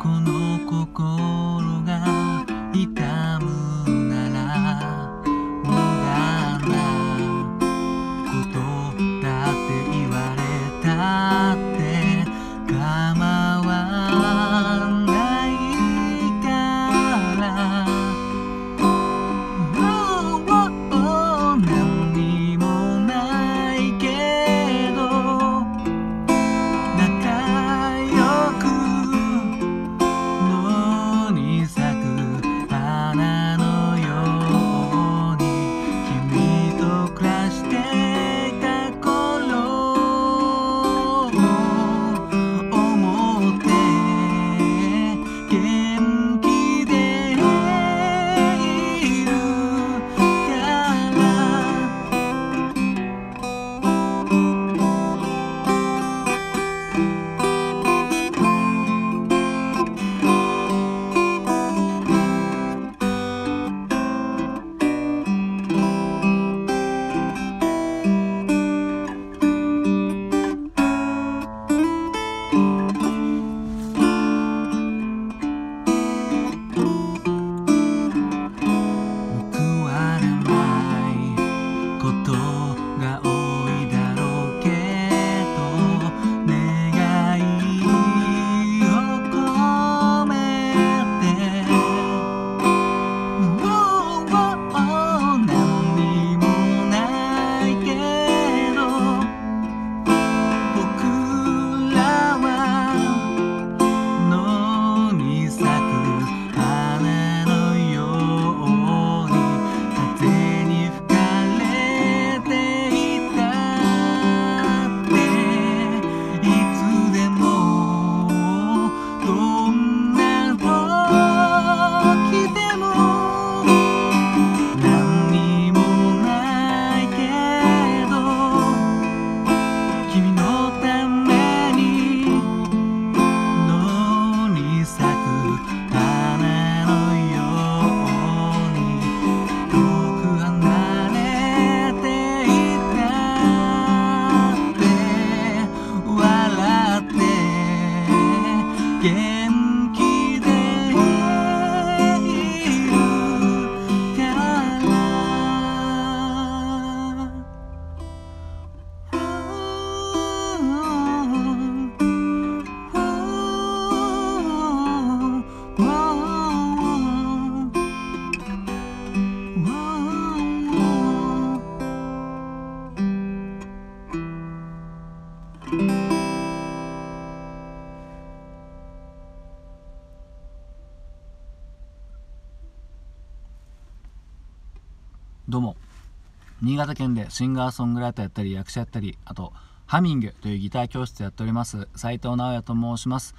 con 新潟県でシンガーソングライターやったり役者やったりあとハミングというギター教室やっております斉藤直也と申します。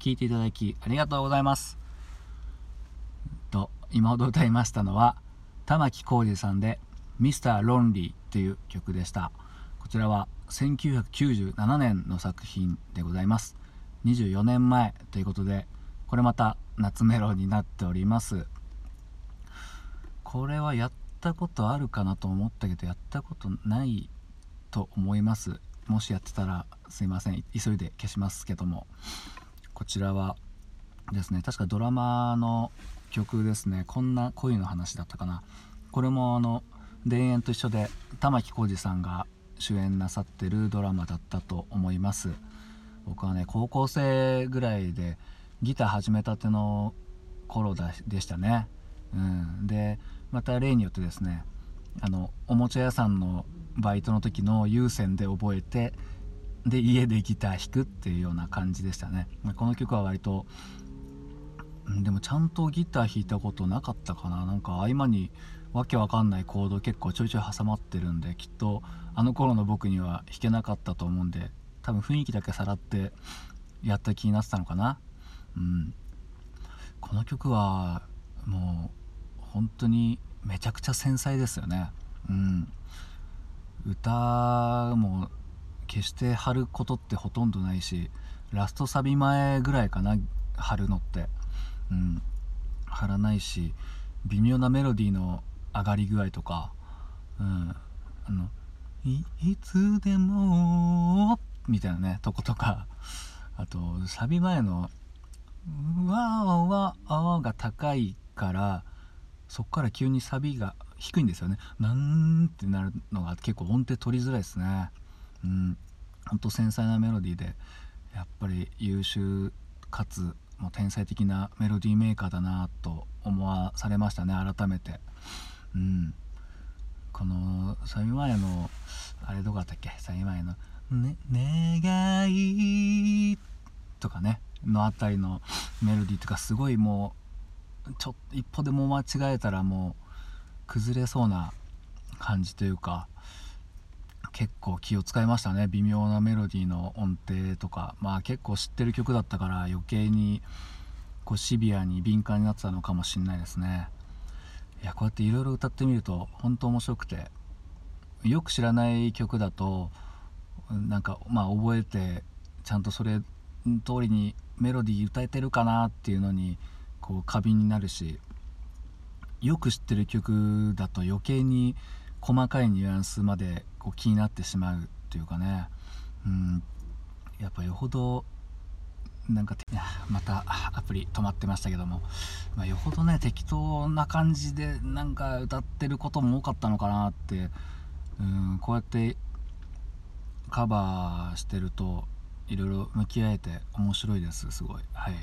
聞いていただきありがとうございます。と今ほど歌いましたのは玉置浩二さんで「ミスターロンリーという曲でした。こちらは1997年の作品でございます。24年前ということでこれまた夏メロになっております。これはやっったことあるかなと思ったけどやったことないと思います。もしやってたらすいません。急いで消しますけども。こちらはですね確かドラマの曲ですね。こんな恋の話だったかな。これもあの田園と一緒で玉置浩二さんが主演なさってるドラマだったと思います。僕はね高校生ぐらいでギター始めたての頃でしたね、うん、でまた例によってですねあのおもちゃ屋さんのバイトの時の有線で覚えてで家でギター弾くっていうような感じでしたね。この曲は割とでもちゃんとギター弾いたことなかったかな。なんか合間にわけわかんないコード結構ちょいちょい挟まってるんできっとあの頃の僕には弾けなかったと思うんで多分雰囲気だけさらってやった気になってたのかな。うん。この曲はもう本当にめちゃくちゃ繊細ですよね。うん。歌も決して張ることってほとんどないしラストサビ前ぐらいかな張るのって。うん。張らないし微妙なメロディーの上がり具合とか。うん。あのいいつでもみたいなねとことか。あとサビ前の「わーわーが高いからそっから急にサビが低いんですよね。なんってなるのが結構音程取りづらいですね。うん。ほんと繊細なメロディーでやっぱり優秀かつもう天才的なメロディーメーカーだなと思わされましたね改めて。うん。このサビ前のあれどこだったっけ？サビ前の「ね願い」とかねのあたりのメロディーとかすごいもうちょっと一歩でも間違えたらもう崩れそうな感じというか結構気を使いましたね。微妙なメロディーの音程とか。まあ結構知ってる曲だったから余計にこうシビアに敏感になってたのかもしんないですね。いやこうやっていろいろ歌ってみると本当面白くてよく知らない曲だとなんかまあ覚えてちゃんとそれ通りにメロディー歌えてるかなっていうのにこう過敏になるしよく知ってる曲だと余計に細かいニュアンスまでこう気になってしまうというかね。うん。やっぱよほどなんかまたアプリ止まってましたけども、まあ、よほどね適当な感じでなんか歌ってることも多かったのかなってうんこうやってカバーしてるといろいろ向き合えて面白いですすごい。はい。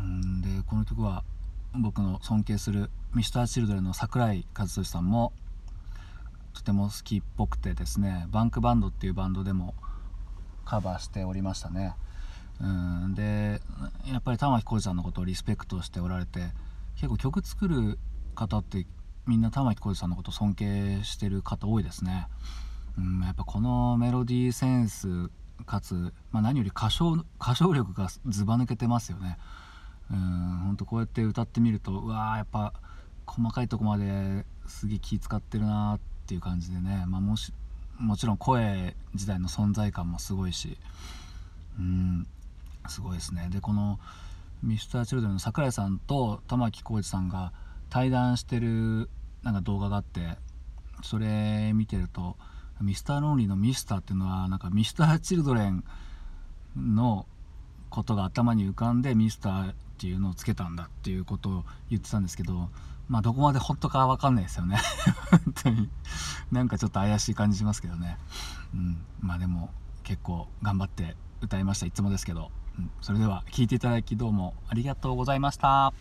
んでこの曲は僕の尊敬する Mr.Children の桜井和寿さんもとても好きっぽくてですねバンクバンドっていうバンドでもカバーしておりましたね。うんでやっぱり玉置浩二さんのことをリスペクトしておられて結構曲作る方ってみんな玉置浩二さんのこと尊敬してる方多いですね。うんやっぱこのメロディーセンスかつ、まあ、何より歌唱歌唱力がずば抜けてますよね。うん本当こうやって歌ってみるとうわーやっぱ細かいとこまですげえ気使ってるなっていう感じでね、まあ、もしもちろん声自体の存在感もすごいしうんすごいですね。でこの Mr.Children の桜井さんと玉置浩二さんが対談してるなんか動画があってそれ見てるとミスターロンリーのミスターっていうのはなんかミスターチルドレンのことが頭に浮かんでミスターっていうのをつけたんだっていうことを言ってたんですけどまあどこまで本当か分かんないですよね。本当に。なんかちょっと怪しい感じしますけどね。うん。まあでも結構頑張って歌いました。いつもですけど、うん、それでは聴いていただきどうもありがとうございました。